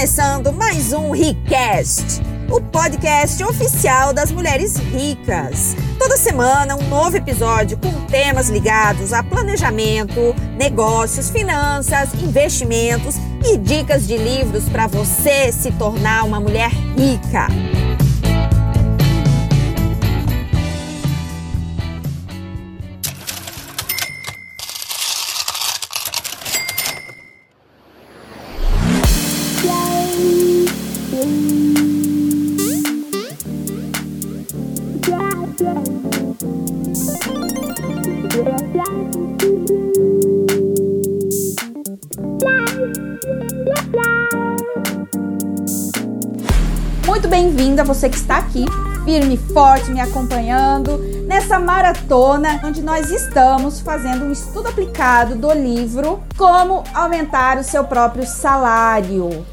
começando mais um Ricast, o podcast oficial das mulheres ricas. Toda semana um novo episódio com temas ligados a planejamento, negócios, finanças, investimentos e dicas de livros para você se tornar uma mulher rica. Aqui, firme e forte, me acompanhando nessa maratona onde nós estamos fazendo um estudo aplicado do livro Como Aumentar o Seu Próprio Salário.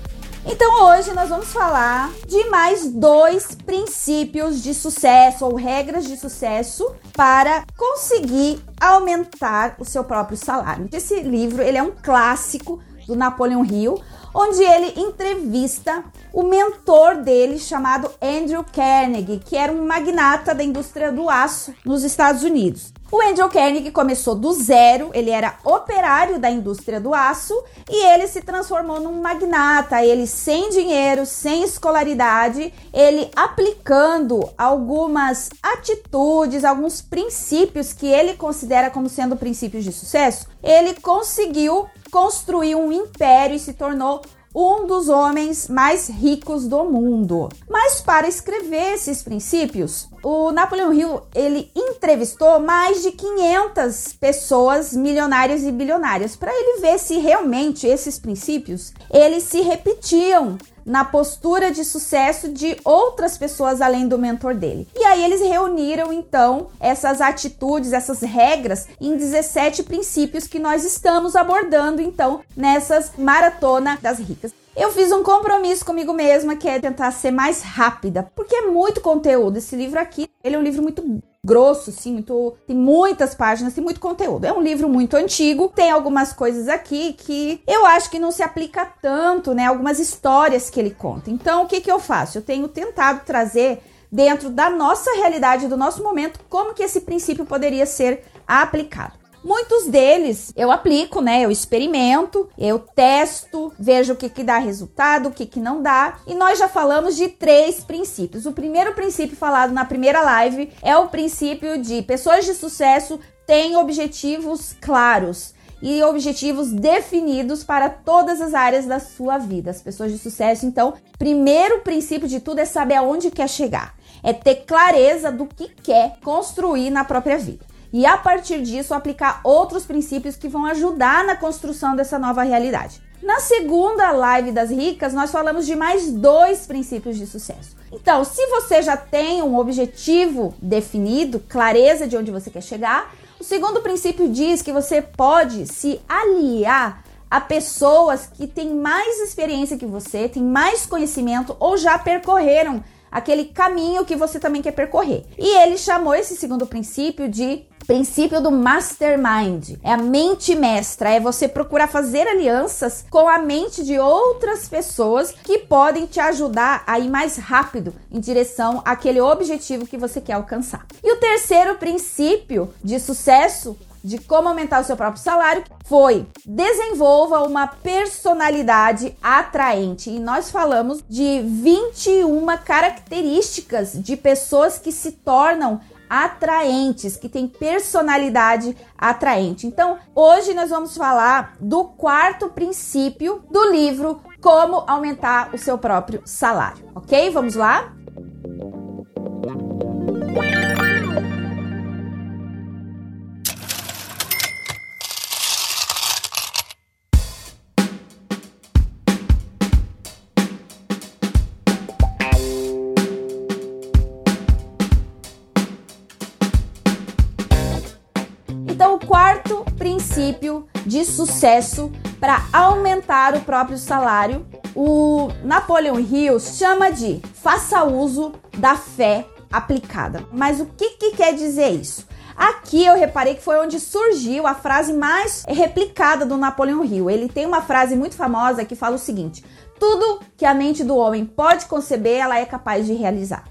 Então hoje nós vamos falar de mais dois princípios de sucesso ou regras de sucesso para conseguir aumentar o seu próprio salário. Esse livro ele é um clássico do Napoleão Hill, onde ele entrevista o mentor dele chamado Andrew Carnegie, que era um magnata da indústria do aço nos Estados Unidos. O Andrew Carnegie começou do zero, ele era operário da indústria do aço e ele se transformou num magnata, ele sem dinheiro, sem escolaridade, ele aplicando algumas atitudes, alguns princípios que ele considera como sendo princípios de sucesso, ele conseguiu construir um império e se tornou um dos homens mais ricos do mundo. Mas para escrever esses princípios, o Napoleão Hill ele entrevistou mais de 500 pessoas milionárias e bilionárias para ele ver se realmente esses princípios eles se repetiam na postura de sucesso de outras pessoas além do mentor dele. E aí eles reuniram então essas atitudes, essas regras em 17 princípios que nós estamos abordando então nessas maratona das ricas. Eu fiz um compromisso comigo mesma que é tentar ser mais rápida, porque é muito conteúdo. Esse livro aqui, ele é um livro muito grosso, sim, muito, tem muitas páginas, tem muito conteúdo. É um livro muito antigo, tem algumas coisas aqui que eu acho que não se aplica tanto, né? Algumas histórias que ele conta. Então, o que que eu faço? Eu tenho tentado trazer dentro da nossa realidade, do nosso momento, como que esse princípio poderia ser aplicado. Muitos deles eu aplico, né? Eu experimento, eu testo, vejo o que, que dá resultado, o que, que não dá. E nós já falamos de três princípios. O primeiro princípio falado na primeira live é o princípio de pessoas de sucesso têm objetivos claros e objetivos definidos para todas as áreas da sua vida. As pessoas de sucesso, então, primeiro princípio de tudo é saber aonde quer chegar, é ter clareza do que quer construir na própria vida e a partir disso aplicar outros princípios que vão ajudar na construção dessa nova realidade. Na segunda live das ricas, nós falamos de mais dois princípios de sucesso. Então, se você já tem um objetivo definido, clareza de onde você quer chegar, o segundo princípio diz que você pode se aliar a pessoas que têm mais experiência que você, têm mais conhecimento ou já percorreram aquele caminho que você também quer percorrer. E ele chamou esse segundo princípio de princípio do mastermind. É a mente mestra, é você procurar fazer alianças com a mente de outras pessoas que podem te ajudar a ir mais rápido em direção àquele objetivo que você quer alcançar. E o terceiro princípio de sucesso de como aumentar o seu próprio salário foi desenvolva uma personalidade atraente. E nós falamos de 21 características de pessoas que se tornam atraentes, que têm personalidade atraente. Então, hoje nós vamos falar do quarto princípio do livro Como aumentar o seu próprio salário, ok? Vamos lá? De sucesso para aumentar o próprio salário, o Napoleon Hill chama de faça uso da fé aplicada. Mas o que, que quer dizer isso? Aqui eu reparei que foi onde surgiu a frase mais replicada do Napoleão Hill. Ele tem uma frase muito famosa que fala o seguinte: tudo que a mente do homem pode conceber, ela é capaz de realizar.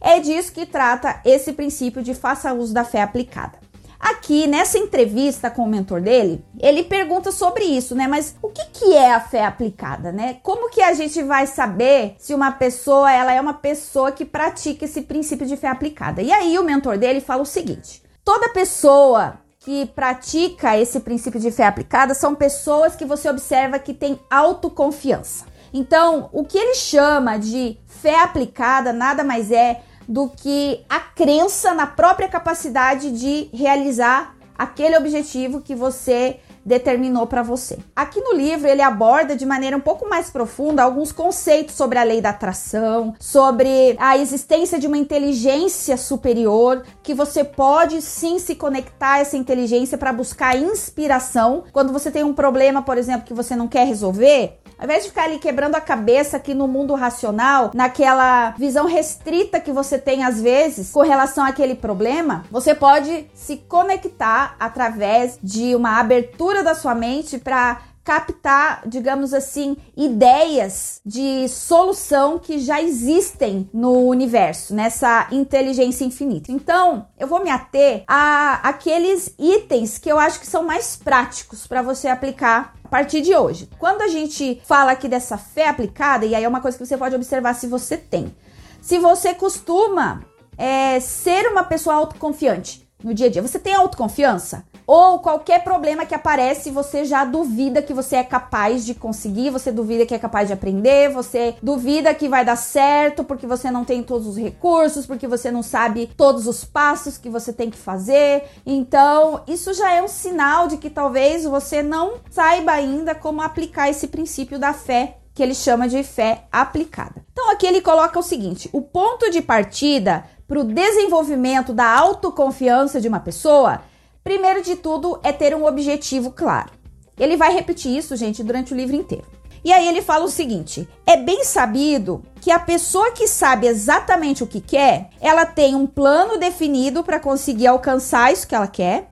É disso que trata esse princípio de faça uso da fé aplicada. Aqui nessa entrevista com o mentor dele, ele pergunta sobre isso, né? Mas o que, que é a fé aplicada, né? Como que a gente vai saber se uma pessoa ela é uma pessoa que pratica esse princípio de fé aplicada? E aí o mentor dele fala o seguinte: toda pessoa que pratica esse princípio de fé aplicada são pessoas que você observa que tem autoconfiança. Então, o que ele chama de fé aplicada nada mais é do que a crença na própria capacidade de realizar aquele objetivo que você determinou para você. Aqui no livro ele aborda de maneira um pouco mais profunda alguns conceitos sobre a lei da atração, sobre a existência de uma inteligência superior que você pode sim se conectar a essa inteligência para buscar inspiração quando você tem um problema, por exemplo, que você não quer resolver. Ao invés de ficar ali quebrando a cabeça aqui no mundo racional, naquela visão restrita que você tem às vezes com relação àquele problema, você pode se conectar através de uma abertura da sua mente para captar, digamos assim, ideias de solução que já existem no universo, nessa inteligência infinita. Então, eu vou me ater a aqueles itens que eu acho que são mais práticos para você aplicar a partir de hoje. Quando a gente fala aqui dessa fé aplicada, e aí é uma coisa que você pode observar se você tem. Se você costuma é, ser uma pessoa autoconfiante no dia a dia, você tem autoconfiança? Ou qualquer problema que aparece, você já duvida que você é capaz de conseguir, você duvida que é capaz de aprender, você duvida que vai dar certo porque você não tem todos os recursos, porque você não sabe todos os passos que você tem que fazer. Então, isso já é um sinal de que talvez você não saiba ainda como aplicar esse princípio da fé que ele chama de fé aplicada. Então aqui ele coloca o seguinte: o ponto de partida para o desenvolvimento da autoconfiança de uma pessoa Primeiro de tudo é ter um objetivo claro. Ele vai repetir isso, gente, durante o livro inteiro. E aí ele fala o seguinte: é bem sabido que a pessoa que sabe exatamente o que quer, ela tem um plano definido para conseguir alcançar isso que ela quer,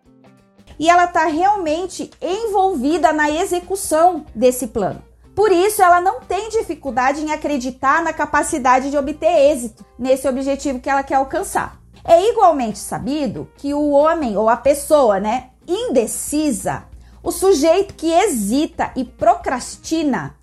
e ela está realmente envolvida na execução desse plano. Por isso, ela não tem dificuldade em acreditar na capacidade de obter êxito nesse objetivo que ela quer alcançar. É igualmente sabido que o homem ou a pessoa, né, indecisa, o sujeito que hesita e procrastina,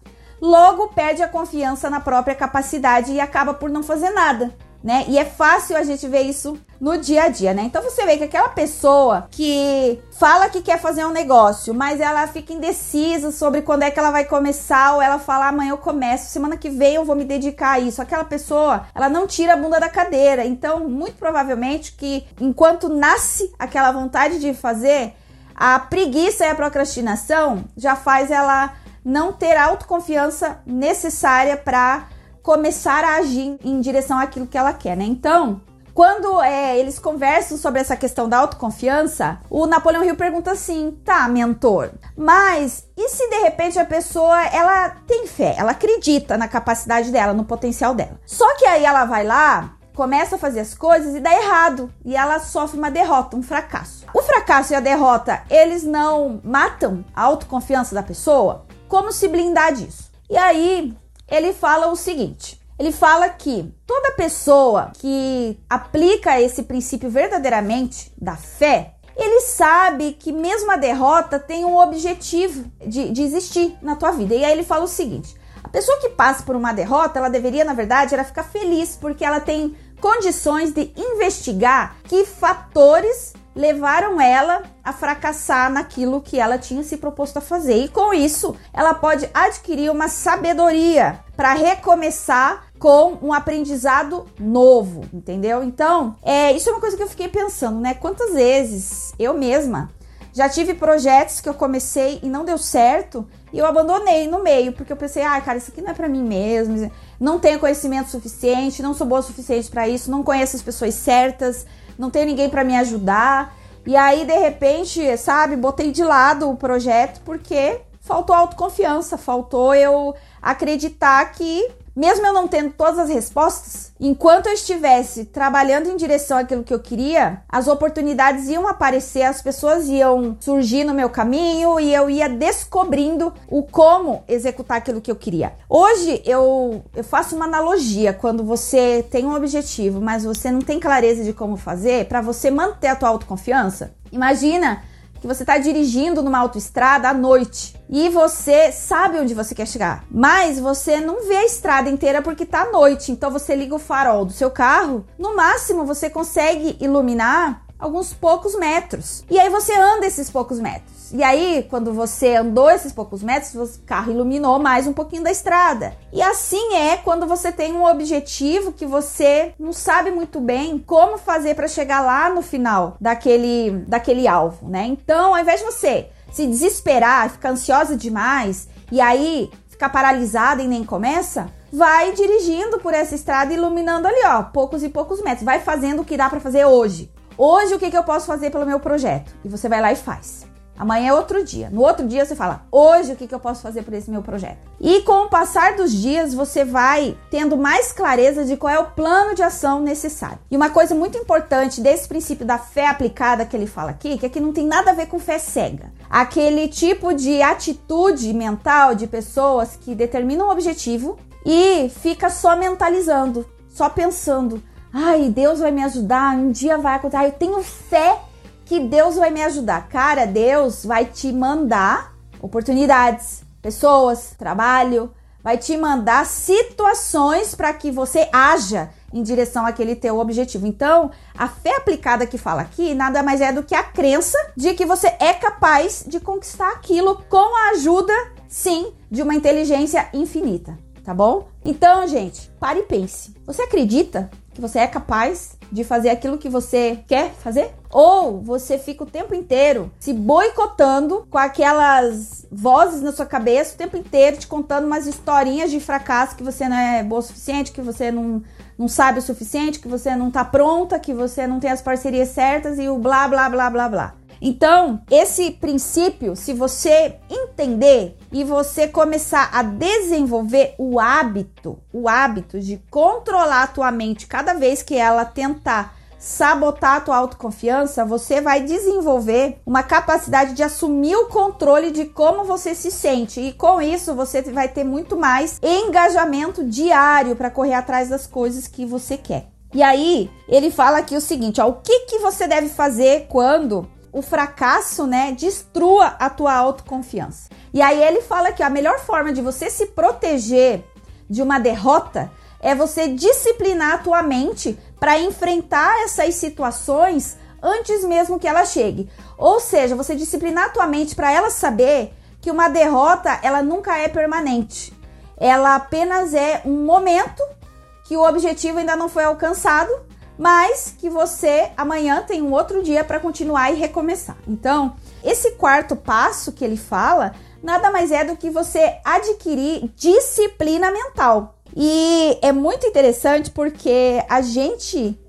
logo perde a confiança na própria capacidade e acaba por não fazer nada né? E é fácil a gente ver isso no dia a dia, né? Então você vê que aquela pessoa que fala que quer fazer um negócio, mas ela fica indecisa sobre quando é que ela vai começar, ou ela fala amanhã eu começo, semana que vem eu vou me dedicar a isso. Aquela pessoa, ela não tira a bunda da cadeira. Então, muito provavelmente que enquanto nasce aquela vontade de fazer, a preguiça e a procrastinação já faz ela não ter a autoconfiança necessária para começar a agir em direção àquilo que ela quer, né? Então, quando é, eles conversam sobre essa questão da autoconfiança, o Napoleão Hill pergunta assim: tá, mentor, mas e se de repente a pessoa ela tem fé, ela acredita na capacidade dela, no potencial dela? Só que aí ela vai lá, começa a fazer as coisas e dá errado e ela sofre uma derrota, um fracasso. O fracasso e a derrota, eles não matam a autoconfiança da pessoa? Como se blindar disso? E aí ele fala o seguinte: ele fala que toda pessoa que aplica esse princípio verdadeiramente da fé, ele sabe que mesmo a derrota tem um objetivo de, de existir na tua vida. E aí ele fala o seguinte: a pessoa que passa por uma derrota, ela deveria, na verdade, era ficar feliz porque ela tem condições de investigar que fatores levaram ela a fracassar naquilo que ela tinha se proposto a fazer. E com isso, ela pode adquirir uma sabedoria para recomeçar com um aprendizado novo, entendeu? Então, é, isso é uma coisa que eu fiquei pensando, né? Quantas vezes eu mesma já tive projetos que eu comecei e não deu certo e eu abandonei no meio, porque eu pensei, ah, cara, isso aqui não é para mim mesmo, não tenho conhecimento suficiente, não sou boa o suficiente para isso, não conheço as pessoas certas, não tenho ninguém para me ajudar. E aí, de repente, sabe, botei de lado o projeto porque faltou autoconfiança, faltou eu acreditar que mesmo eu não tendo todas as respostas, enquanto eu estivesse trabalhando em direção àquilo que eu queria, as oportunidades iam aparecer, as pessoas iam surgir no meu caminho e eu ia descobrindo o como executar aquilo que eu queria. Hoje eu, eu faço uma analogia quando você tem um objetivo, mas você não tem clareza de como fazer, para você manter a tua autoconfiança. Imagina que você está dirigindo numa autoestrada à noite e você sabe onde você quer chegar, mas você não vê a estrada inteira porque tá à noite. Então você liga o farol do seu carro, no máximo você consegue iluminar alguns poucos metros. E aí você anda esses poucos metros. E aí, quando você andou esses poucos metros, o carro iluminou mais um pouquinho da estrada. E assim é quando você tem um objetivo que você não sabe muito bem como fazer para chegar lá no final daquele, daquele alvo, né? Então, ao invés de você se desesperar, ficar ansiosa demais e aí ficar paralisada e nem começa, vai dirigindo por essa estrada iluminando ali, ó, poucos e poucos metros. Vai fazendo o que dá para fazer hoje. Hoje, o que, que eu posso fazer pelo meu projeto? E você vai lá e faz. Amanhã é outro dia. No outro dia você fala: hoje o que, que eu posso fazer por esse meu projeto? E com o passar dos dias você vai tendo mais clareza de qual é o plano de ação necessário. E uma coisa muito importante desse princípio da fé aplicada que ele fala aqui, que aqui não tem nada a ver com fé cega. Aquele tipo de atitude mental de pessoas que determinam um objetivo e fica só mentalizando, só pensando. Ai, Deus vai me ajudar, um dia vai acontecer. Eu tenho fé que Deus vai me ajudar. Cara, Deus vai te mandar oportunidades, pessoas, trabalho, vai te mandar situações para que você haja em direção àquele teu objetivo. Então, a fé aplicada que fala aqui nada mais é do que a crença de que você é capaz de conquistar aquilo com a ajuda, sim, de uma inteligência infinita, tá bom? Então, gente, pare e pense. Você acredita que você é capaz de fazer aquilo que você quer fazer? Ou você fica o tempo inteiro se boicotando com aquelas vozes na sua cabeça o tempo inteiro te contando umas historinhas de fracasso que você não é boa o suficiente, que você não, não sabe o suficiente, que você não tá pronta, que você não tem as parcerias certas e o blá blá blá blá blá. Então, esse princípio, se você entender e você começar a desenvolver o hábito, o hábito de controlar a tua mente cada vez que ela tentar sabotar a tua autoconfiança, você vai desenvolver uma capacidade de assumir o controle de como você se sente e com isso você vai ter muito mais engajamento diário para correr atrás das coisas que você quer. E aí, ele fala aqui o seguinte, ó, o que que você deve fazer quando o fracasso, né, destrua a tua autoconfiança. E aí ele fala que a melhor forma de você se proteger de uma derrota é você disciplinar a tua mente para enfrentar essas situações antes mesmo que ela chegue. Ou seja, você disciplinar a tua mente para ela saber que uma derrota, ela nunca é permanente. Ela apenas é um momento que o objetivo ainda não foi alcançado mas que você amanhã tem um outro dia para continuar e recomeçar. Então, esse quarto passo que ele fala nada mais é do que você adquirir disciplina mental. E é muito interessante porque a gente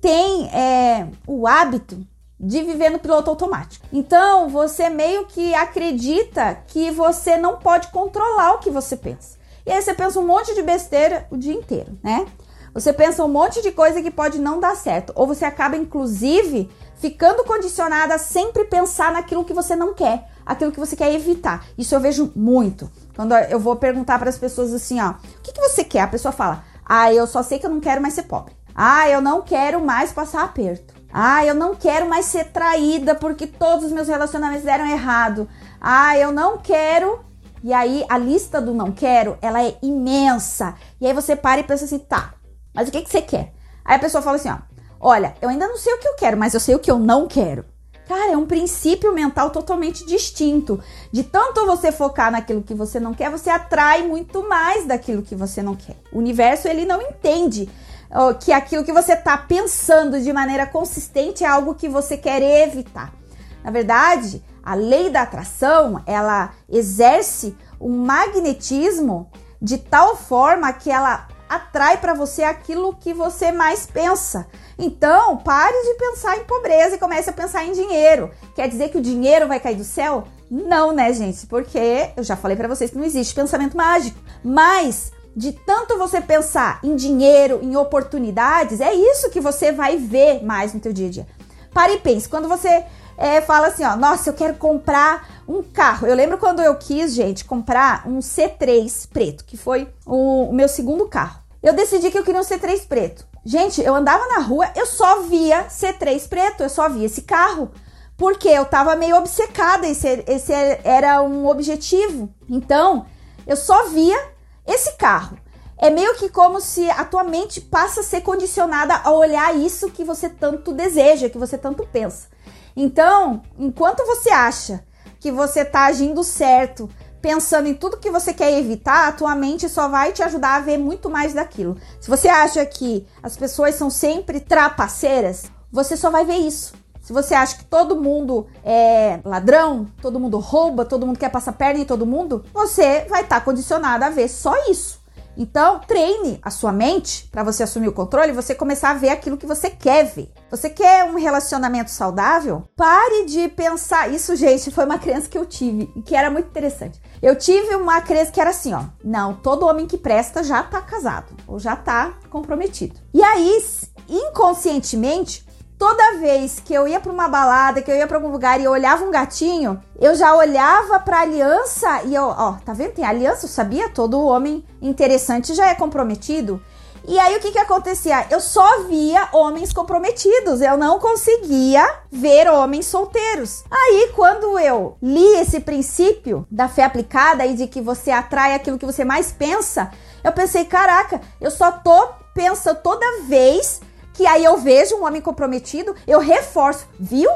tem é, o hábito de viver no piloto automático. Então, você meio que acredita que você não pode controlar o que você pensa. E aí você pensa um monte de besteira o dia inteiro, né? Você pensa um monte de coisa que pode não dar certo, ou você acaba inclusive ficando condicionada a sempre pensar naquilo que você não quer, aquilo que você quer evitar. Isso eu vejo muito. Quando eu vou perguntar para as pessoas assim, ó, o que, que você quer? A pessoa fala: "Ah, eu só sei que eu não quero mais ser pobre. Ah, eu não quero mais passar aperto. Ah, eu não quero mais ser traída porque todos os meus relacionamentos deram errado. Ah, eu não quero e aí a lista do não quero, ela é imensa. E aí você para e pensa assim, tá, mas o que, que você quer? Aí a pessoa fala assim, ó, olha, eu ainda não sei o que eu quero, mas eu sei o que eu não quero. Cara, é um princípio mental totalmente distinto. De tanto você focar naquilo que você não quer, você atrai muito mais daquilo que você não quer. O universo, ele não entende ó, que aquilo que você está pensando de maneira consistente é algo que você quer evitar. Na verdade, a lei da atração, ela exerce um magnetismo de tal forma que ela atrai para você aquilo que você mais pensa. Então, pare de pensar em pobreza e comece a pensar em dinheiro. Quer dizer que o dinheiro vai cair do céu? Não, né, gente? Porque eu já falei para vocês que não existe pensamento mágico. Mas de tanto você pensar em dinheiro, em oportunidades, é isso que você vai ver mais no teu dia a dia. Pare e pense, quando você é, fala assim, ó, nossa, eu quero comprar um carro. Eu lembro quando eu quis, gente, comprar um C3 preto, que foi o, o meu segundo carro. Eu decidi que eu queria um C3 preto. Gente, eu andava na rua, eu só via C3 preto, eu só via esse carro. Porque eu tava meio obcecada, esse, esse era um objetivo. Então, eu só via esse carro. É meio que como se a tua mente passa a ser condicionada a olhar isso que você tanto deseja, que você tanto pensa. Então, enquanto você acha que você está agindo certo, pensando em tudo que você quer evitar, a tua mente só vai te ajudar a ver muito mais daquilo. Se você acha que as pessoas são sempre trapaceiras, você só vai ver isso. Se você acha que todo mundo é ladrão, todo mundo rouba, todo mundo quer passar perna em todo mundo, você vai estar tá condicionado a ver só isso. Então, treine a sua mente para você assumir o controle e você começar a ver aquilo que você quer ver. Você quer um relacionamento saudável? Pare de pensar. Isso, gente, foi uma crença que eu tive e que era muito interessante. Eu tive uma crença que era assim, ó. Não, todo homem que presta já tá casado ou já tá comprometido. E aí, inconscientemente, toda vez que eu ia para uma balada, que eu ia para algum lugar e eu olhava um gatinho, eu já olhava para aliança e eu, ó, tá vendo? Tem aliança, eu sabia, todo homem interessante já é comprometido. E aí o que que acontecia? Eu só via homens comprometidos, eu não conseguia ver homens solteiros. Aí quando eu li esse princípio da fé aplicada e de que você atrai aquilo que você mais pensa, eu pensei, caraca, eu só tô pensando toda vez que aí eu vejo um homem comprometido, eu reforço, viu?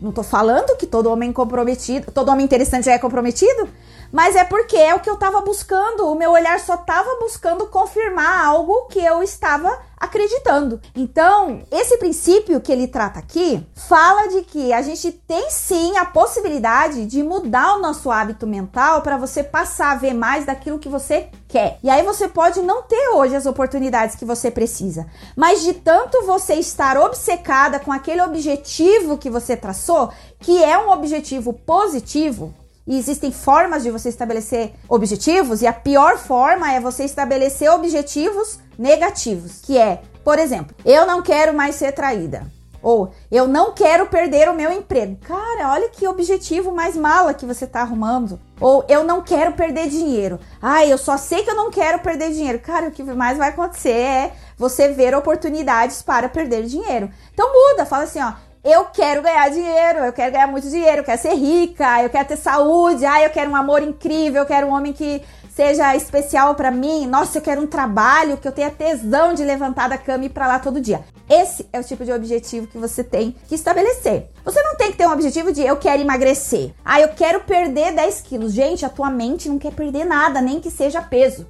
Não tô falando que todo homem comprometido, todo homem interessante é comprometido, mas é porque é o que eu tava buscando. O meu olhar só tava buscando confirmar algo que eu estava acreditando. Então, esse princípio que ele trata aqui fala de que a gente tem sim a possibilidade de mudar o nosso hábito mental para você passar a ver mais daquilo que você quer. E aí você pode não ter hoje as oportunidades que você precisa, mas de tanto você estar obcecada com aquele objetivo que você traçou, que é um objetivo positivo, e existem formas de você estabelecer objetivos, e a pior forma é você estabelecer objetivos negativos, que é, por exemplo, eu não quero mais ser traída. Ou eu não quero perder o meu emprego. Cara, olha que objetivo mais mala que você tá arrumando. Ou eu não quero perder dinheiro. Ai, eu só sei que eu não quero perder dinheiro. Cara, o que mais vai acontecer é você ver oportunidades para perder dinheiro. Então muda, fala assim, ó, eu quero ganhar dinheiro, eu quero ganhar muito dinheiro, eu quero ser rica, eu quero ter saúde, ah, eu quero um amor incrível, eu quero um homem que seja especial para mim. Nossa, eu quero um trabalho que eu tenha tesão de levantar da cama e ir para lá todo dia. Esse é o tipo de objetivo que você tem que estabelecer. Você não tem que ter um objetivo de eu quero emagrecer. Ah, eu quero perder 10 quilos. Gente, a tua mente não quer perder nada, nem que seja peso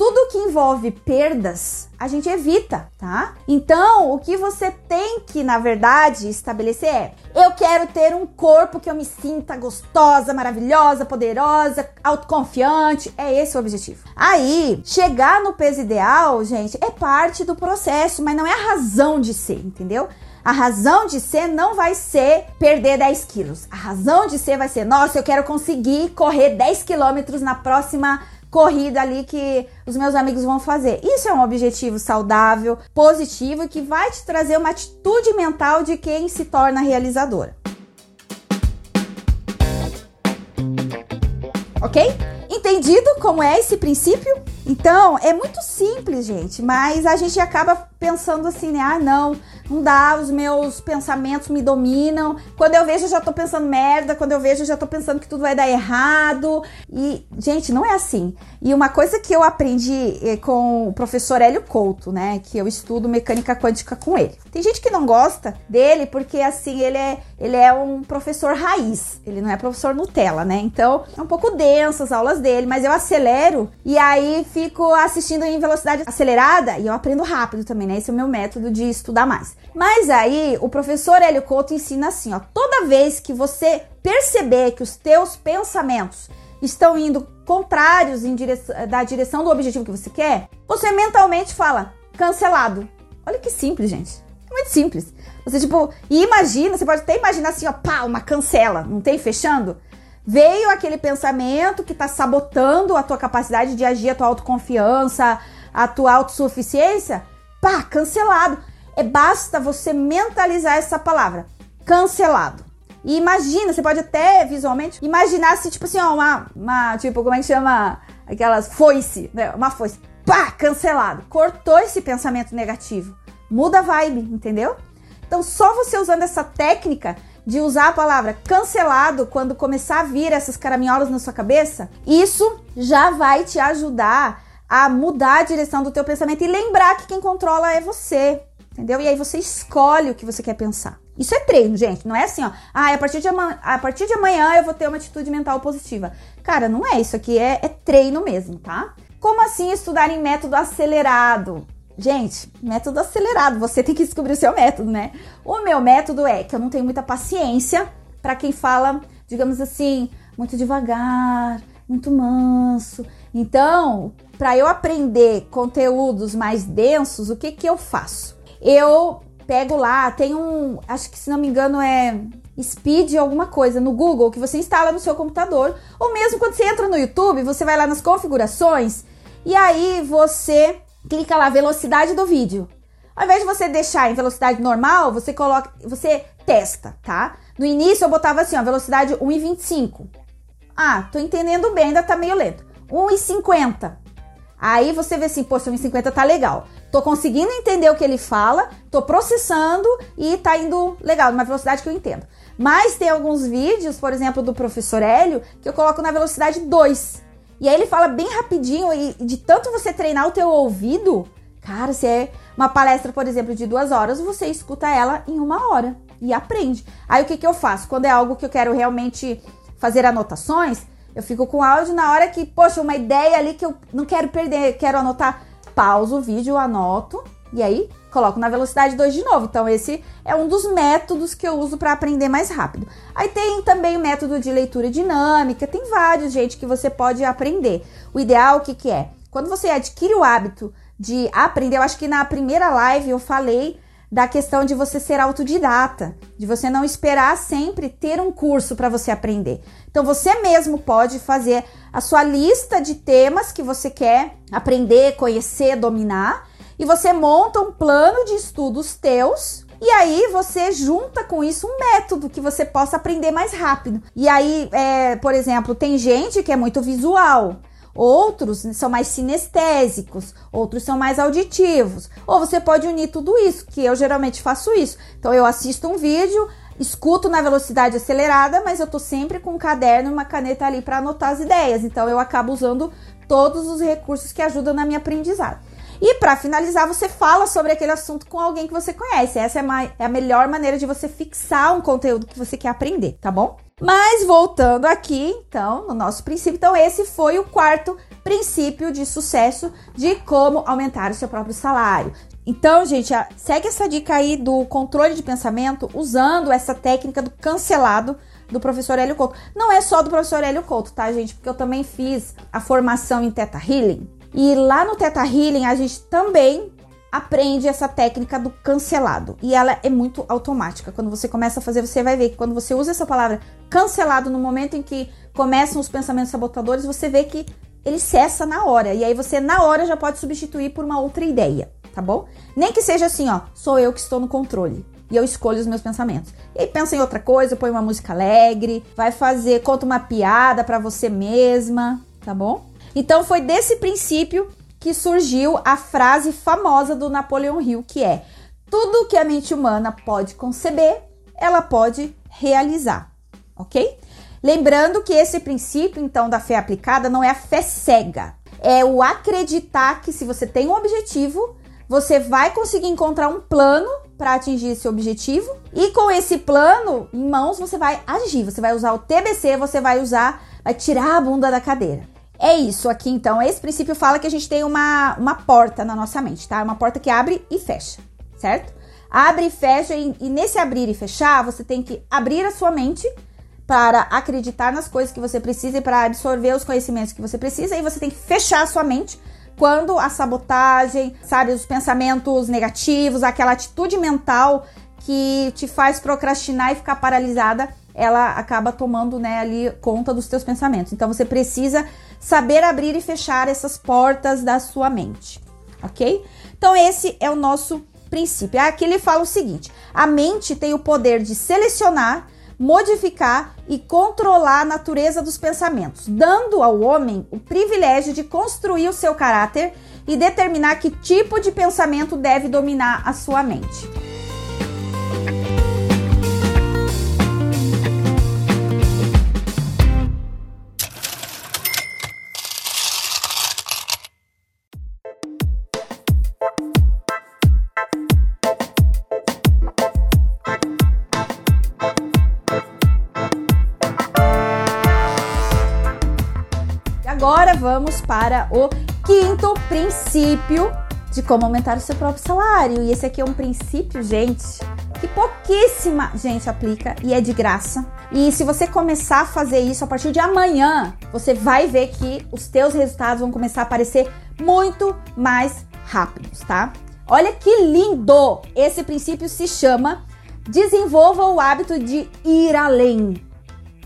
tudo que envolve perdas, a gente evita, tá? Então, o que você tem que, na verdade, estabelecer é: eu quero ter um corpo que eu me sinta gostosa, maravilhosa, poderosa, autoconfiante. É esse o objetivo. Aí, chegar no peso ideal, gente, é parte do processo, mas não é a razão de ser, entendeu? A razão de ser não vai ser perder 10 quilos. A razão de ser vai ser, nossa, eu quero conseguir correr 10 quilômetros na próxima corrida ali que os meus amigos vão fazer. Isso é um objetivo saudável, positivo e que vai te trazer uma atitude mental de quem se torna realizadora. Ok? Entendido como é esse princípio? Então, é muito simples, gente, mas a gente acaba pensando assim, né? Ah, não, não dá, os meus pensamentos me dominam. Quando eu vejo, eu já tô pensando merda. Quando eu vejo, eu já tô pensando que tudo vai dar errado. E, gente, não é assim. E uma coisa que eu aprendi eh, com o professor Hélio Couto, né? Que eu estudo mecânica quântica com ele. Tem gente que não gosta dele porque, assim, ele é, ele é um professor raiz. Ele não é professor Nutella, né? Então, é um pouco denso as aulas dele, mas eu acelero e aí fico assistindo em velocidade acelerada e eu aprendo rápido também, né? Esse é o meu método de estudar mais. Mas aí o professor Hélio Couto ensina assim, ó, toda vez que você perceber que os teus pensamentos estão indo contrários em da direção do objetivo que você quer, você mentalmente fala cancelado. Olha que simples, gente. É muito simples. Você tipo, imagina, você pode até imaginar assim, ó, pá, uma cancela, não tem fechando? Veio aquele pensamento que está sabotando a tua capacidade de agir, a tua autoconfiança, a tua autossuficiência, pá, cancelado. É basta você mentalizar essa palavra, cancelado. E imagina, você pode até visualmente imaginar se, tipo assim, ó, uma, uma tipo, como é que chama? Aquelas foice, né? Uma foice. Pá, cancelado. Cortou esse pensamento negativo. Muda a vibe, entendeu? Então, só você usando essa técnica de usar a palavra cancelado quando começar a vir essas caraminholas na sua cabeça, isso já vai te ajudar a mudar a direção do teu pensamento e lembrar que quem controla é você, entendeu? E aí você escolhe o que você quer pensar. Isso é treino, gente. Não é assim, ó. Ah, a partir de, amanhã, a partir de amanhã eu vou ter uma atitude mental positiva. Cara, não é isso aqui, é, é treino mesmo, tá? Como assim estudar em método acelerado? Gente, método acelerado, você tem que descobrir o seu método, né? O meu método é que eu não tenho muita paciência para quem fala, digamos assim, muito devagar, muito manso. Então, para eu aprender conteúdos mais densos, o que que eu faço? Eu pego lá, tem um, acho que se não me engano é Speed alguma coisa no Google que você instala no seu computador, ou mesmo quando você entra no YouTube, você vai lá nas configurações e aí você clica lá velocidade do vídeo. Ao invés de você deixar em velocidade normal, você coloca, você testa, tá? No início eu botava assim, ó, velocidade 1.25. Ah, tô entendendo bem, ainda tá meio lento. 1,50. Aí você vê assim, poxa, 1,50 tá legal. Tô conseguindo entender o que ele fala, tô processando e tá indo legal, numa velocidade que eu entendo. Mas tem alguns vídeos, por exemplo, do professor Hélio, que eu coloco na velocidade 2. E aí ele fala bem rapidinho e de tanto você treinar o teu ouvido, cara, se é uma palestra, por exemplo, de duas horas, você escuta ela em uma hora e aprende. Aí o que, que eu faço? Quando é algo que eu quero realmente fazer anotações, eu fico com áudio na hora que, poxa, uma ideia ali que eu não quero perder, quero anotar, pauso o vídeo, anoto e aí coloco na velocidade 2 de novo. Então esse é um dos métodos que eu uso para aprender mais rápido. Aí tem também o método de leitura dinâmica, tem vários, gente, que você pode aprender. O ideal o que que é? Quando você adquire o hábito de aprender, eu acho que na primeira live eu falei da questão de você ser autodidata, de você não esperar sempre ter um curso para você aprender. Então você mesmo pode fazer a sua lista de temas que você quer aprender, conhecer, dominar, e você monta um plano de estudos teus e aí você junta com isso um método que você possa aprender mais rápido. E aí, é, por exemplo, tem gente que é muito visual. Outros são mais sinestésicos, outros são mais auditivos. Ou você pode unir tudo isso, que eu geralmente faço isso. Então eu assisto um vídeo, escuto na velocidade acelerada, mas eu tô sempre com um caderno e uma caneta ali para anotar as ideias. Então eu acabo usando todos os recursos que ajudam na minha aprendizado. E para finalizar, você fala sobre aquele assunto com alguém que você conhece. Essa é, é a melhor maneira de você fixar um conteúdo que você quer aprender, tá bom? Mas voltando aqui, então, no nosso princípio, então esse foi o quarto princípio de sucesso de como aumentar o seu próprio salário. Então, gente, segue essa dica aí do controle de pensamento usando essa técnica do cancelado do professor Hélio Couto. Não é só do professor Hélio Couto, tá, gente? Porque eu também fiz a formação em Teta Healing. E lá no Teta Healing a gente também aprende essa técnica do cancelado. E ela é muito automática. Quando você começa a fazer, você vai ver que quando você usa essa palavra cancelado no momento em que começam os pensamentos sabotadores, você vê que ele cessa na hora. E aí você na hora já pode substituir por uma outra ideia, tá bom? Nem que seja assim, ó, sou eu que estou no controle. E eu escolho os meus pensamentos. E aí pensa em outra coisa, põe uma música alegre, vai fazer, conta uma piada para você mesma, tá bom? Então foi desse princípio que surgiu a frase famosa do Napoleão Hill, que é: tudo que a mente humana pode conceber, ela pode realizar, ok? Lembrando que esse princípio, então, da fé aplicada não é a fé cega, é o acreditar que se você tem um objetivo, você vai conseguir encontrar um plano para atingir esse objetivo e com esse plano em mãos você vai agir, você vai usar o TBC, você vai usar, vai tirar a bunda da cadeira. É isso aqui, então. Esse princípio fala que a gente tem uma, uma porta na nossa mente, tá? Uma porta que abre e fecha, certo? Abre e fecha, e, e nesse abrir e fechar, você tem que abrir a sua mente para acreditar nas coisas que você precisa e para absorver os conhecimentos que você precisa, e você tem que fechar a sua mente quando a sabotagem, sabe, os pensamentos negativos, aquela atitude mental que te faz procrastinar e ficar paralisada ela acaba tomando, né, ali conta dos teus pensamentos. Então você precisa saber abrir e fechar essas portas da sua mente, ok? Então esse é o nosso princípio. Aqui ele fala o seguinte: a mente tem o poder de selecionar, modificar e controlar a natureza dos pensamentos, dando ao homem o privilégio de construir o seu caráter e determinar que tipo de pensamento deve dominar a sua mente. Vamos para o quinto princípio de como aumentar o seu próprio salário. E esse aqui é um princípio, gente, que pouquíssima gente aplica e é de graça. E se você começar a fazer isso a partir de amanhã, você vai ver que os teus resultados vão começar a aparecer muito mais rápidos, tá? Olha que lindo! Esse princípio se chama desenvolva o hábito de ir além.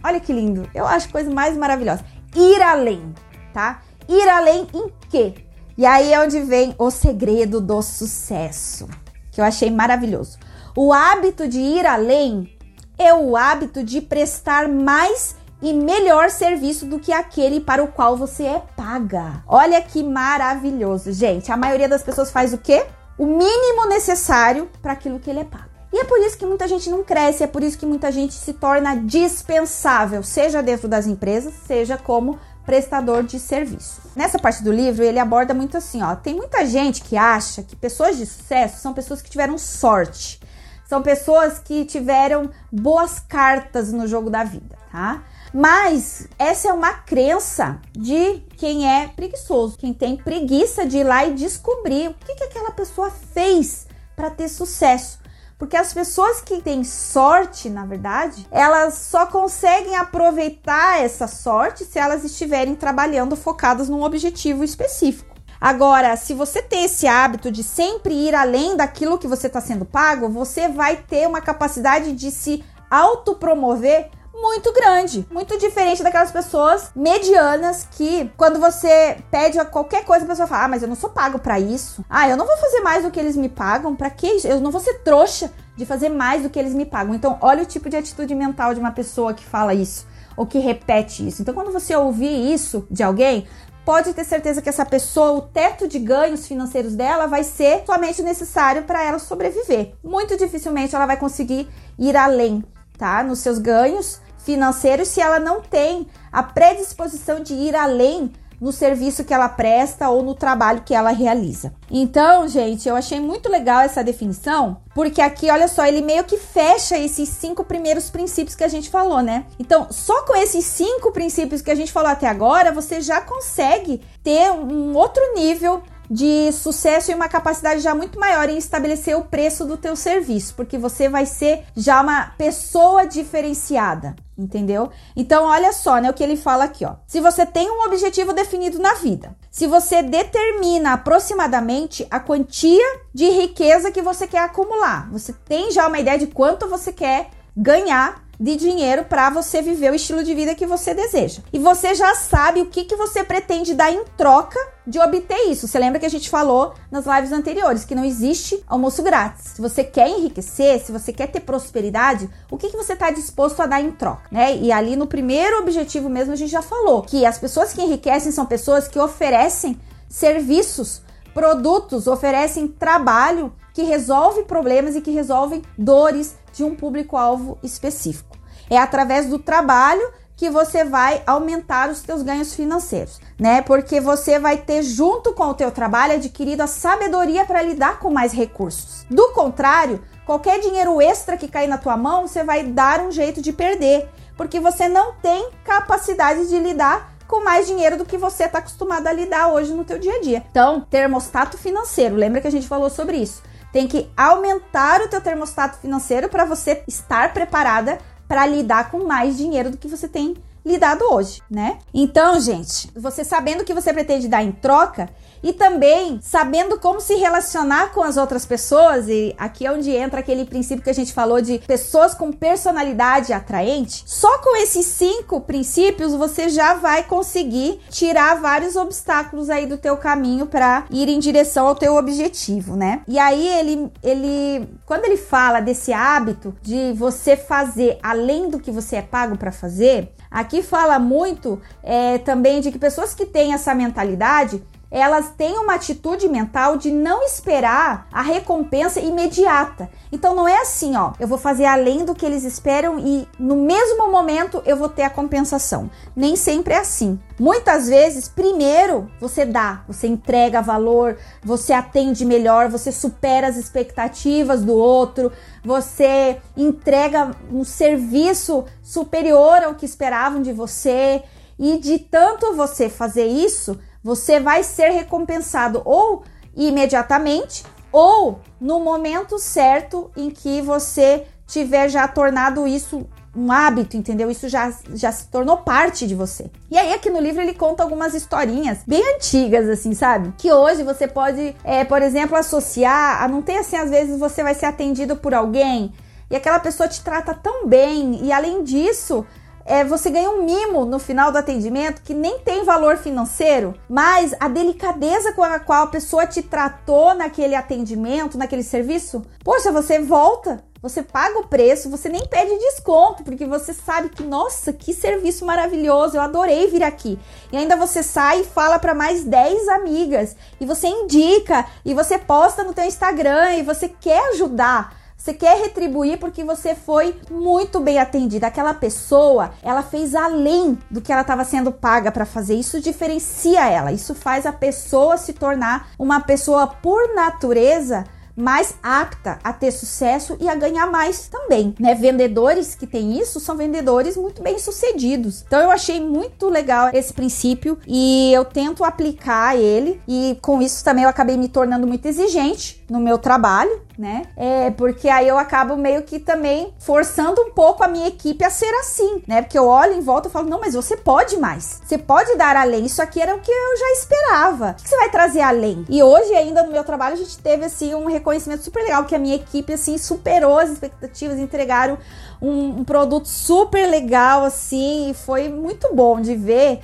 Olha que lindo! Eu acho coisa mais maravilhosa. Ir além tá? Ir além em quê? E aí é onde vem o segredo do sucesso, que eu achei maravilhoso. O hábito de ir além é o hábito de prestar mais e melhor serviço do que aquele para o qual você é paga. Olha que maravilhoso, gente. A maioria das pessoas faz o quê? O mínimo necessário para aquilo que ele é pago. E é por isso que muita gente não cresce, é por isso que muita gente se torna dispensável, seja dentro das empresas, seja como prestador de serviço. Nessa parte do livro, ele aborda muito assim, ó, tem muita gente que acha que pessoas de sucesso são pessoas que tiveram sorte. São pessoas que tiveram boas cartas no jogo da vida, tá? Mas essa é uma crença de quem é preguiçoso, quem tem preguiça de ir lá e descobrir o que, que aquela pessoa fez para ter sucesso. Porque as pessoas que têm sorte, na verdade, elas só conseguem aproveitar essa sorte se elas estiverem trabalhando focadas num objetivo específico. Agora, se você tem esse hábito de sempre ir além daquilo que você está sendo pago, você vai ter uma capacidade de se autopromover muito grande, muito diferente daquelas pessoas medianas que quando você pede qualquer coisa a pessoa fala: "Ah, mas eu não sou pago para isso. Ah, eu não vou fazer mais do que eles me pagam. Para que isso? Eu não vou ser trouxa de fazer mais do que eles me pagam". Então, olha o tipo de atitude mental de uma pessoa que fala isso ou que repete isso. Então, quando você ouvir isso de alguém, pode ter certeza que essa pessoa, o teto de ganhos financeiros dela vai ser somente necessário para ela sobreviver. Muito dificilmente ela vai conseguir ir além, tá? Nos seus ganhos financeiro se ela não tem a predisposição de ir além no serviço que ela presta ou no trabalho que ela realiza. Então, gente, eu achei muito legal essa definição, porque aqui, olha só, ele meio que fecha esses cinco primeiros princípios que a gente falou, né? Então, só com esses cinco princípios que a gente falou até agora, você já consegue ter um outro nível de sucesso e uma capacidade já muito maior em estabelecer o preço do teu serviço, porque você vai ser já uma pessoa diferenciada, entendeu? Então, olha só, né, o que ele fala aqui, ó. Se você tem um objetivo definido na vida, se você determina aproximadamente a quantia de riqueza que você quer acumular, você tem já uma ideia de quanto você quer ganhar de dinheiro para você viver o estilo de vida que você deseja. E você já sabe o que, que você pretende dar em troca de obter isso. Você lembra que a gente falou nas lives anteriores que não existe almoço grátis. Se você quer enriquecer, se você quer ter prosperidade, o que, que você está disposto a dar em troca, né? E ali no primeiro objetivo mesmo a gente já falou que as pessoas que enriquecem são pessoas que oferecem serviços, produtos, oferecem trabalho que resolve problemas e que resolvem dores de um público-alvo específico. É através do trabalho que você vai aumentar os seus ganhos financeiros, né? Porque você vai ter junto com o teu trabalho adquirido a sabedoria para lidar com mais recursos. Do contrário, qualquer dinheiro extra que cair na tua mão, você vai dar um jeito de perder, porque você não tem capacidade de lidar com mais dinheiro do que você está acostumado a lidar hoje no teu dia a dia. Então, termostato financeiro, lembra que a gente falou sobre isso? Tem que aumentar o teu termostato financeiro para você estar preparada para lidar com mais dinheiro do que você tem lhe dado hoje, né? Então, gente, você sabendo o que você pretende dar em troca, e também sabendo como se relacionar com as outras pessoas, e aqui é onde entra aquele princípio que a gente falou de pessoas com personalidade atraente. Só com esses cinco princípios você já vai conseguir tirar vários obstáculos aí do teu caminho para ir em direção ao teu objetivo, né? E aí ele, ele, quando ele fala desse hábito de você fazer além do que você é pago para fazer, aqui fala muito é, também de que pessoas que têm essa mentalidade elas têm uma atitude mental de não esperar a recompensa imediata. Então não é assim, ó, eu vou fazer além do que eles esperam e no mesmo momento eu vou ter a compensação. Nem sempre é assim. Muitas vezes, primeiro você dá, você entrega valor, você atende melhor, você supera as expectativas do outro, você entrega um serviço superior ao que esperavam de você. E de tanto você fazer isso, você vai ser recompensado ou imediatamente ou no momento certo em que você tiver já tornado isso um hábito, entendeu? Isso já, já se tornou parte de você. E aí, aqui no livro, ele conta algumas historinhas bem antigas, assim, sabe? Que hoje você pode, é, por exemplo, associar a não ter assim, às vezes você vai ser atendido por alguém e aquela pessoa te trata tão bem, e além disso, é, você ganha um mimo no final do atendimento que nem tem valor financeiro, mas a delicadeza com a qual a pessoa te tratou naquele atendimento, naquele serviço, poxa, você volta. Você paga o preço, você nem pede desconto, porque você sabe que, nossa, que serviço maravilhoso, eu adorei vir aqui. E ainda você sai e fala para mais 10 amigas, e você indica, e você posta no teu Instagram, e você quer ajudar. Você quer retribuir porque você foi muito bem atendida. Aquela pessoa, ela fez além do que ela estava sendo paga para fazer. Isso diferencia ela. Isso faz a pessoa se tornar uma pessoa por natureza mais apta a ter sucesso e a ganhar mais também, né? Vendedores que têm isso são vendedores muito bem sucedidos. Então eu achei muito legal esse princípio e eu tento aplicar ele e com isso também eu acabei me tornando muito exigente no meu trabalho, né? É porque aí eu acabo meio que também forçando um pouco a minha equipe a ser assim, né? Porque eu olho em volta e falo: "Não, mas você pode mais. Você pode dar além. Isso aqui era o que eu já esperava. O que você vai trazer além?" E hoje ainda no meu trabalho a gente teve assim um reconhecimento super legal que a minha equipe assim superou as expectativas, entregaram um, um produto super legal assim, e foi muito bom de ver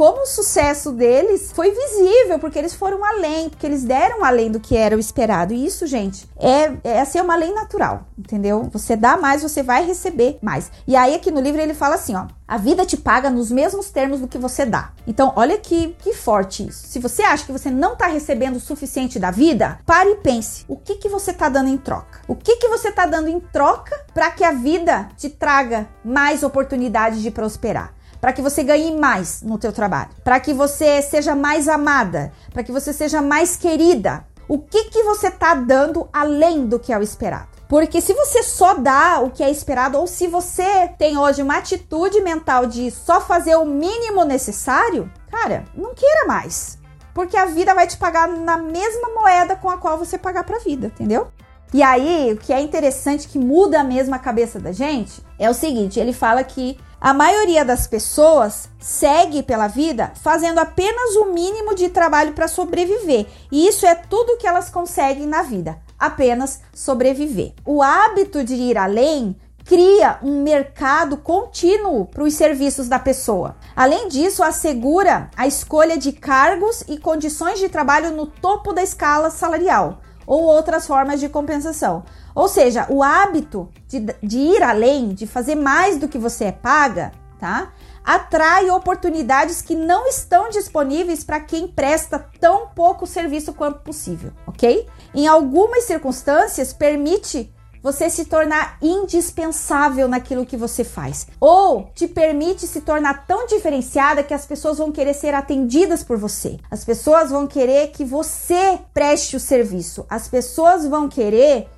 como o sucesso deles foi visível, porque eles foram além, porque eles deram além do que era o esperado. E isso, gente, é, é assim, é uma lei natural, entendeu? Você dá mais, você vai receber mais. E aí, aqui no livro, ele fala assim: ó, a vida te paga nos mesmos termos do que você dá. Então, olha que, que forte isso. Se você acha que você não está recebendo o suficiente da vida, pare e pense: o que, que você está dando em troca? O que, que você está dando em troca para que a vida te traga mais oportunidades de prosperar? Para que você ganhe mais no teu trabalho, para que você seja mais amada, para que você seja mais querida. O que que você está dando além do que é o esperado? Porque se você só dá o que é esperado, ou se você tem hoje uma atitude mental de só fazer o mínimo necessário, cara, não queira mais. Porque a vida vai te pagar na mesma moeda com a qual você pagar para a vida, entendeu? E aí, o que é interessante que muda mesmo a cabeça da gente é o seguinte: ele fala que a maioria das pessoas segue pela vida fazendo apenas o mínimo de trabalho para sobreviver, e isso é tudo que elas conseguem na vida, apenas sobreviver. O hábito de ir além cria um mercado contínuo para os serviços da pessoa. Além disso, assegura a escolha de cargos e condições de trabalho no topo da escala salarial ou outras formas de compensação. Ou seja, o hábito de, de ir além, de fazer mais do que você é paga, tá? Atrai oportunidades que não estão disponíveis para quem presta tão pouco serviço quanto possível, ok? Em algumas circunstâncias, permite você se tornar indispensável naquilo que você faz. Ou te permite se tornar tão diferenciada que as pessoas vão querer ser atendidas por você. As pessoas vão querer que você preste o serviço. As pessoas vão querer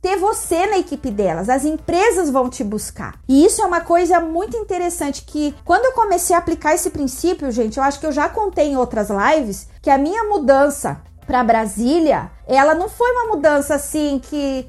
ter você na equipe delas. As empresas vão te buscar. E isso é uma coisa muito interessante que quando eu comecei a aplicar esse princípio, gente, eu acho que eu já contei em outras lives que a minha mudança para Brasília, ela não foi uma mudança assim que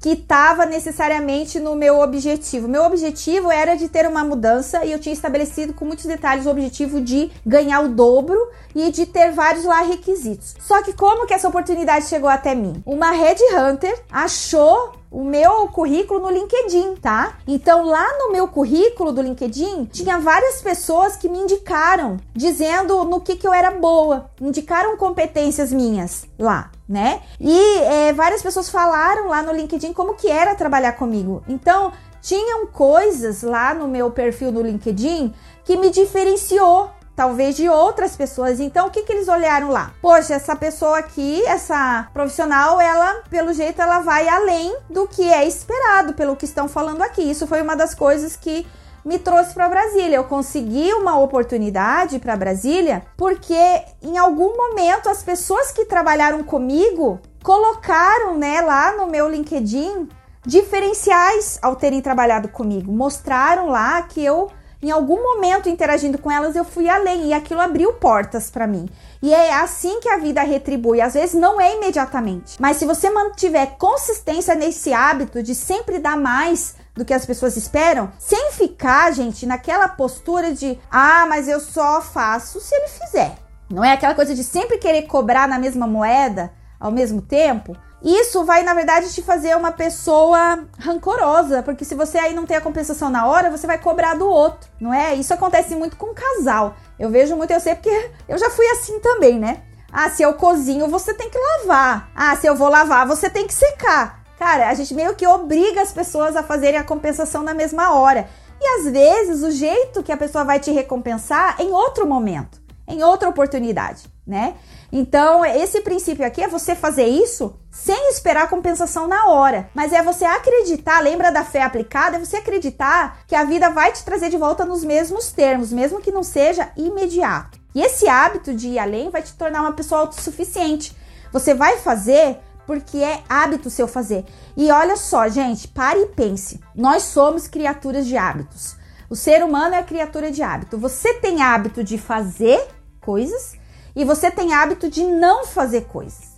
que estava necessariamente no meu objetivo. Meu objetivo era de ter uma mudança e eu tinha estabelecido com muitos detalhes o objetivo de ganhar o dobro e de ter vários lá requisitos. Só que como que essa oportunidade chegou até mim? Uma headhunter achou o meu currículo no LinkedIn, tá? Então lá no meu currículo do LinkedIn tinha várias pessoas que me indicaram, dizendo no que, que eu era boa, indicaram competências minhas lá, né? E é, várias pessoas falaram lá no LinkedIn como que era trabalhar comigo. Então tinham coisas lá no meu perfil no LinkedIn que me diferenciou talvez de outras pessoas. Então, o que, que eles olharam lá? Poxa, essa pessoa aqui, essa profissional, ela, pelo jeito, ela vai além do que é esperado, pelo que estão falando aqui. Isso foi uma das coisas que me trouxe para Brasília. Eu consegui uma oportunidade para Brasília porque em algum momento as pessoas que trabalharam comigo colocaram, né, lá no meu LinkedIn diferenciais ao terem trabalhado comigo. Mostraram lá que eu em algum momento interagindo com elas eu fui além e aquilo abriu portas para mim. E é assim que a vida retribui. Às vezes não é imediatamente, mas se você mantiver consistência nesse hábito de sempre dar mais do que as pessoas esperam, sem ficar, gente, naquela postura de ah, mas eu só faço se ele fizer. Não é aquela coisa de sempre querer cobrar na mesma moeda ao mesmo tempo. Isso vai, na verdade, te fazer uma pessoa rancorosa, porque se você aí não tem a compensação na hora, você vai cobrar do outro, não é? Isso acontece muito com casal. Eu vejo muito, eu sei porque eu já fui assim também, né? Ah, se eu cozinho, você tem que lavar. Ah, se eu vou lavar, você tem que secar. Cara, a gente meio que obriga as pessoas a fazerem a compensação na mesma hora. E às vezes o jeito que a pessoa vai te recompensar é em outro momento, em outra oportunidade, né? Então, esse princípio aqui é você fazer isso sem esperar compensação na hora, mas é você acreditar, lembra da fé aplicada? É você acreditar que a vida vai te trazer de volta nos mesmos termos, mesmo que não seja imediato. E esse hábito de ir além vai te tornar uma pessoa autossuficiente. Você vai fazer porque é hábito seu fazer. E olha só, gente, pare e pense. Nós somos criaturas de hábitos. O ser humano é criatura de hábito. Você tem hábito de fazer coisas e você tem hábito de não fazer coisas.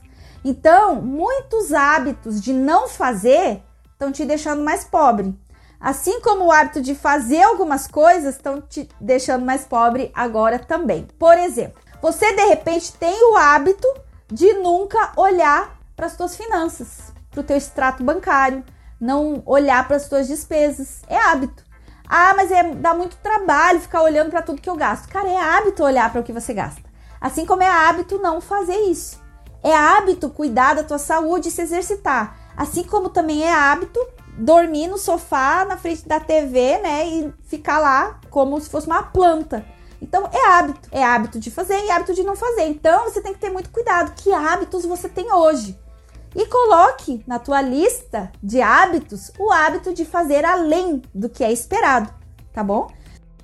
Então, muitos hábitos de não fazer estão te deixando mais pobre. Assim como o hábito de fazer algumas coisas estão te deixando mais pobre agora também. Por exemplo, você de repente tem o hábito de nunca olhar para as suas finanças, para o teu extrato bancário, não olhar para as suas despesas. É hábito. Ah, mas é, dá muito trabalho ficar olhando para tudo que eu gasto. Cara, é hábito olhar para o que você gasta. Assim como é hábito não fazer isso. É hábito cuidar da tua saúde e se exercitar. Assim como também é hábito dormir no sofá na frente da TV, né, e ficar lá como se fosse uma planta. Então é hábito, é hábito de fazer e hábito de não fazer. Então você tem que ter muito cuidado que hábitos você tem hoje. E coloque na tua lista de hábitos o hábito de fazer além do que é esperado, tá bom?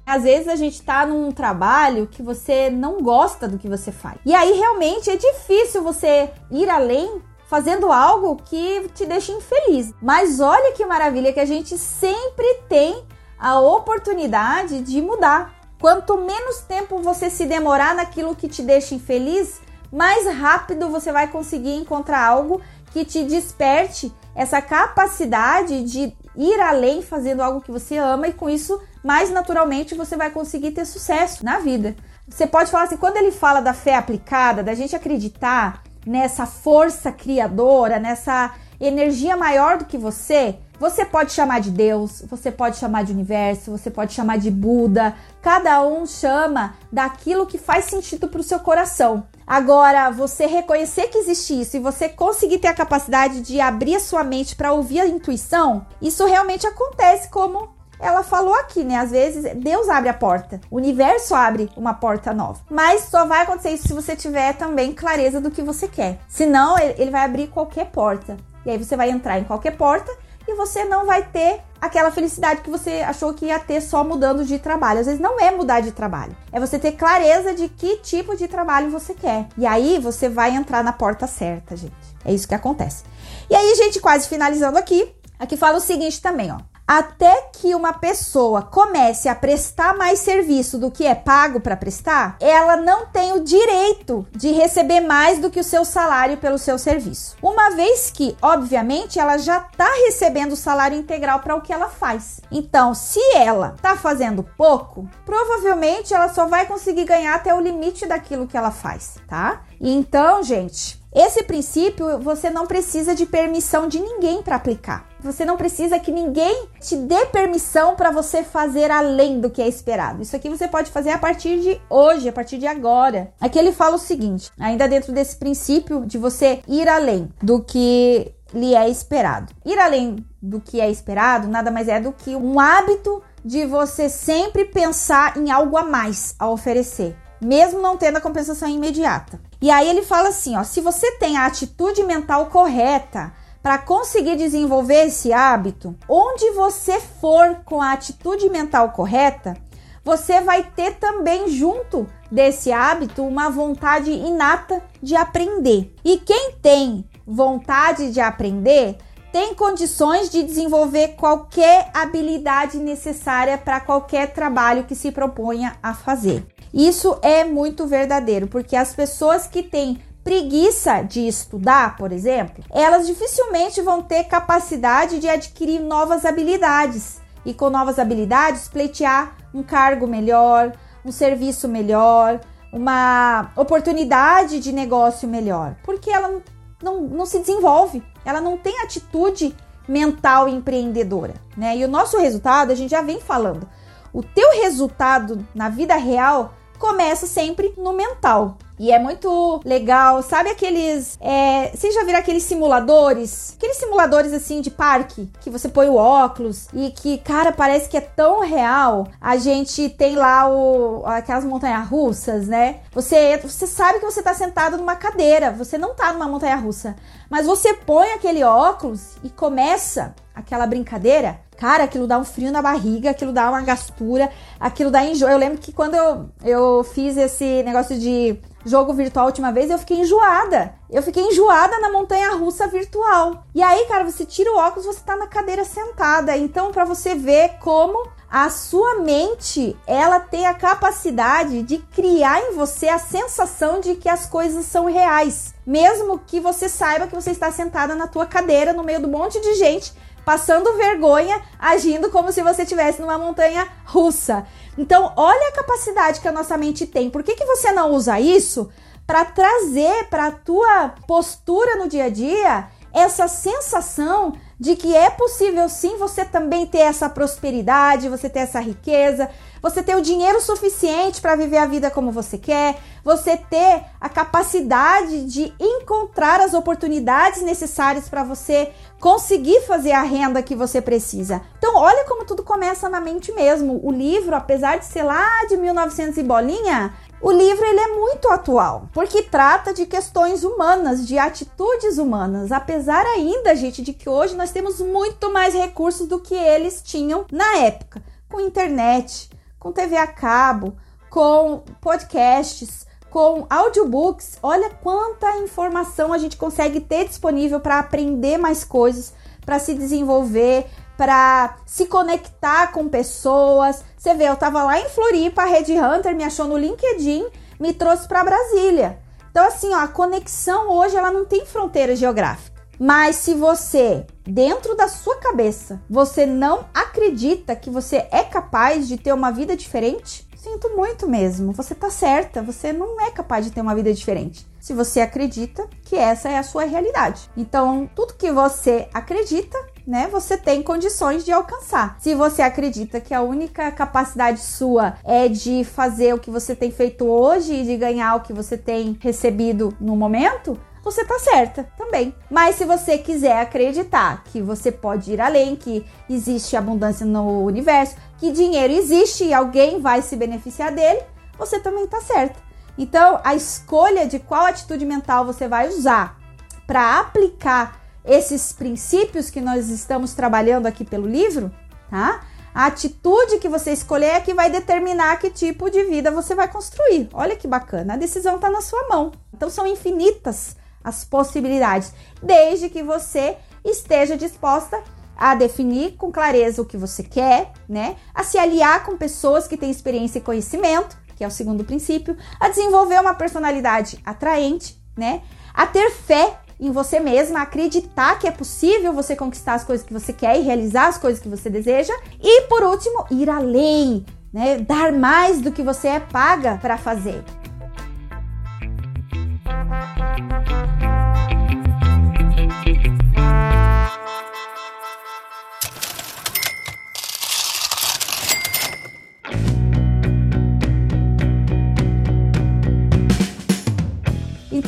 Às vezes a gente tá num trabalho que você não gosta do que você faz. E aí realmente é difícil você ir além fazendo algo que te deixa infeliz. Mas olha que maravilha que a gente sempre tem a oportunidade de mudar. Quanto menos tempo você se demorar naquilo que te deixa infeliz, mais rápido você vai conseguir encontrar algo que te desperte essa capacidade de ir além fazendo algo que você ama e com isso, mais naturalmente, você vai conseguir ter sucesso na vida. Você pode falar assim, quando ele fala da fé aplicada, da gente acreditar nessa força criadora, nessa energia maior do que você, você pode chamar de Deus, você pode chamar de universo, você pode chamar de Buda. Cada um chama daquilo que faz sentido para o seu coração. Agora, você reconhecer que existe isso e você conseguir ter a capacidade de abrir a sua mente para ouvir a intuição, isso realmente acontece como ela falou aqui, né? Às vezes Deus abre a porta, o universo abre uma porta nova. Mas só vai acontecer isso se você tiver também clareza do que você quer. Senão, ele vai abrir qualquer porta. E aí você vai entrar em qualquer porta e você não vai ter aquela felicidade que você achou que ia ter só mudando de trabalho. Às vezes não é mudar de trabalho, é você ter clareza de que tipo de trabalho você quer. E aí você vai entrar na porta certa, gente. É isso que acontece. E aí, gente, quase finalizando aqui, aqui fala o seguinte também, ó. Até que uma pessoa comece a prestar mais serviço do que é pago para prestar, ela não tem o direito de receber mais do que o seu salário pelo seu serviço. Uma vez que, obviamente, ela já está recebendo o salário integral para o que ela faz. Então, se ela está fazendo pouco, provavelmente ela só vai conseguir ganhar até o limite daquilo que ela faz, tá? Então, gente, esse princípio você não precisa de permissão de ninguém para aplicar. Você não precisa que ninguém te dê permissão para você fazer além do que é esperado. Isso aqui você pode fazer a partir de hoje, a partir de agora. Aqui ele fala o seguinte, ainda dentro desse princípio de você ir além do que lhe é esperado. Ir além do que é esperado nada mais é do que um hábito de você sempre pensar em algo a mais a oferecer, mesmo não tendo a compensação imediata. E aí ele fala assim, ó, se você tem a atitude mental correta para conseguir desenvolver esse hábito, onde você for com a atitude mental correta, você vai ter também junto desse hábito uma vontade inata de aprender. E quem tem vontade de aprender tem condições de desenvolver qualquer habilidade necessária para qualquer trabalho que se proponha a fazer. Isso é muito verdadeiro, porque as pessoas que têm preguiça de estudar, por exemplo, elas dificilmente vão ter capacidade de adquirir novas habilidades e com novas habilidades pleitear um cargo melhor, um serviço melhor, uma oportunidade de negócio melhor, porque ela não, não se desenvolve, ela não tem atitude mental empreendedora, né? E o nosso resultado, a gente já vem falando, o teu resultado na vida real começa sempre no mental. E é muito legal. Sabe aqueles. É, vocês já viram aqueles simuladores? Aqueles simuladores assim de parque que você põe o óculos e que, cara, parece que é tão real. A gente tem lá o, aquelas montanhas russas, né? Você, você sabe que você tá sentado numa cadeira, você não tá numa montanha russa. Mas você põe aquele óculos e começa aquela brincadeira, cara, aquilo dá um frio na barriga, aquilo dá uma gastura, aquilo dá enjoo. Eu lembro que quando eu, eu fiz esse negócio de jogo virtual a última vez, eu fiquei enjoada. Eu fiquei enjoada na montanha russa virtual. E aí, cara, você tira o óculos, você tá na cadeira sentada. Então, para você ver como a sua mente, ela tem a capacidade de criar em você a sensação de que as coisas são reais, mesmo que você saiba que você está sentada na tua cadeira no meio do monte de gente passando vergonha, agindo como se você estivesse numa montanha russa. Então, olha a capacidade que a nossa mente tem. Por que, que você não usa isso para trazer para a tua postura no dia a dia essa sensação de que é possível sim você também ter essa prosperidade, você ter essa riqueza, você ter o dinheiro suficiente para viver a vida como você quer, você ter a capacidade de encontrar as oportunidades necessárias para você conseguir fazer a renda que você precisa. Então, olha como tudo começa na mente mesmo. O livro, apesar de ser lá de 1900 e bolinha, o livro ele é muito atual, porque trata de questões humanas, de atitudes humanas, apesar ainda, gente, de que hoje nós temos muito mais recursos do que eles tinham na época, com internet, com TV a cabo, com podcasts, com audiobooks. Olha quanta informação a gente consegue ter disponível para aprender mais coisas, para se desenvolver, para se conectar com pessoas. Você vê, eu tava lá em Floripa, a Red Hunter me achou no LinkedIn, me trouxe para Brasília. Então assim, ó, a conexão hoje ela não tem fronteira geográfica. Mas se você, dentro da sua cabeça, você não acredita que você é capaz de ter uma vida diferente, sinto muito mesmo. Você tá certa, você não é capaz de ter uma vida diferente. Se você acredita que essa é a sua realidade. Então, tudo que você acredita, né, você tem condições de alcançar. Se você acredita que a única capacidade sua é de fazer o que você tem feito hoje e de ganhar o que você tem recebido no momento, você tá certa também. Mas se você quiser acreditar que você pode ir além, que existe abundância no universo, que dinheiro existe e alguém vai se beneficiar dele, você também tá certa. Então, a escolha de qual atitude mental você vai usar para aplicar esses princípios que nós estamos trabalhando aqui pelo livro, tá? A atitude que você escolher é que vai determinar que tipo de vida você vai construir. Olha que bacana, a decisão está na sua mão. Então são infinitas as possibilidades, desde que você esteja disposta a definir com clareza o que você quer, né? A se aliar com pessoas que têm experiência e conhecimento, que é o segundo princípio, a desenvolver uma personalidade atraente, né? A ter fé em você mesma, acreditar que é possível você conquistar as coisas que você quer e realizar as coisas que você deseja. E por último, ir além, né? Dar mais do que você é paga para fazer.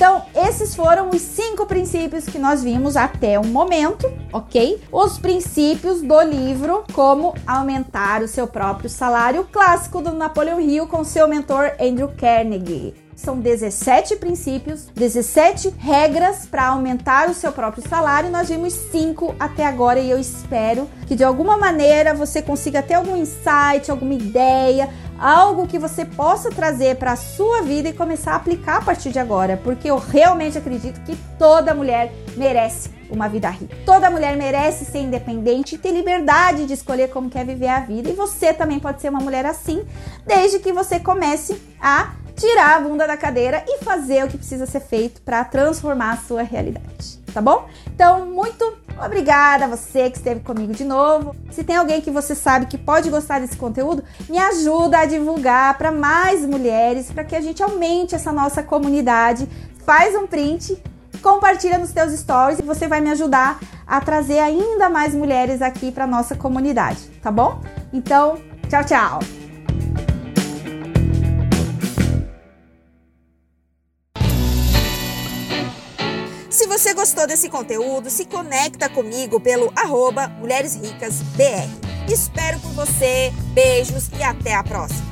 Então, esses foram os cinco princípios que nós vimos até o momento, ok? Os princípios do livro Como Aumentar o Seu Próprio Salário, clássico do Napoleão Hill com seu mentor Andrew Carnegie. São 17 princípios, 17 regras para aumentar o seu próprio salário. Nós vimos cinco até agora e eu espero que de alguma maneira você consiga ter algum insight, alguma ideia, algo que você possa trazer para a sua vida e começar a aplicar a partir de agora, porque eu realmente acredito que toda mulher merece uma vida rica. Toda mulher merece ser independente e ter liberdade de escolher como quer viver a vida, e você também pode ser uma mulher assim, desde que você comece a tirar a bunda da cadeira e fazer o que precisa ser feito para transformar a sua realidade, tá bom? Então, muito obrigada a você que esteve comigo de novo. Se tem alguém que você sabe que pode gostar desse conteúdo, me ajuda a divulgar para mais mulheres, para que a gente aumente essa nossa comunidade. Faz um print compartilha nos teus stories e você vai me ajudar a trazer ainda mais mulheres aqui para nossa comunidade, tá bom? Então, tchau, tchau. Você gostou desse conteúdo, se conecta comigo pelo arroba Mulheres Ricas BR. Espero por você, beijos e até a próxima!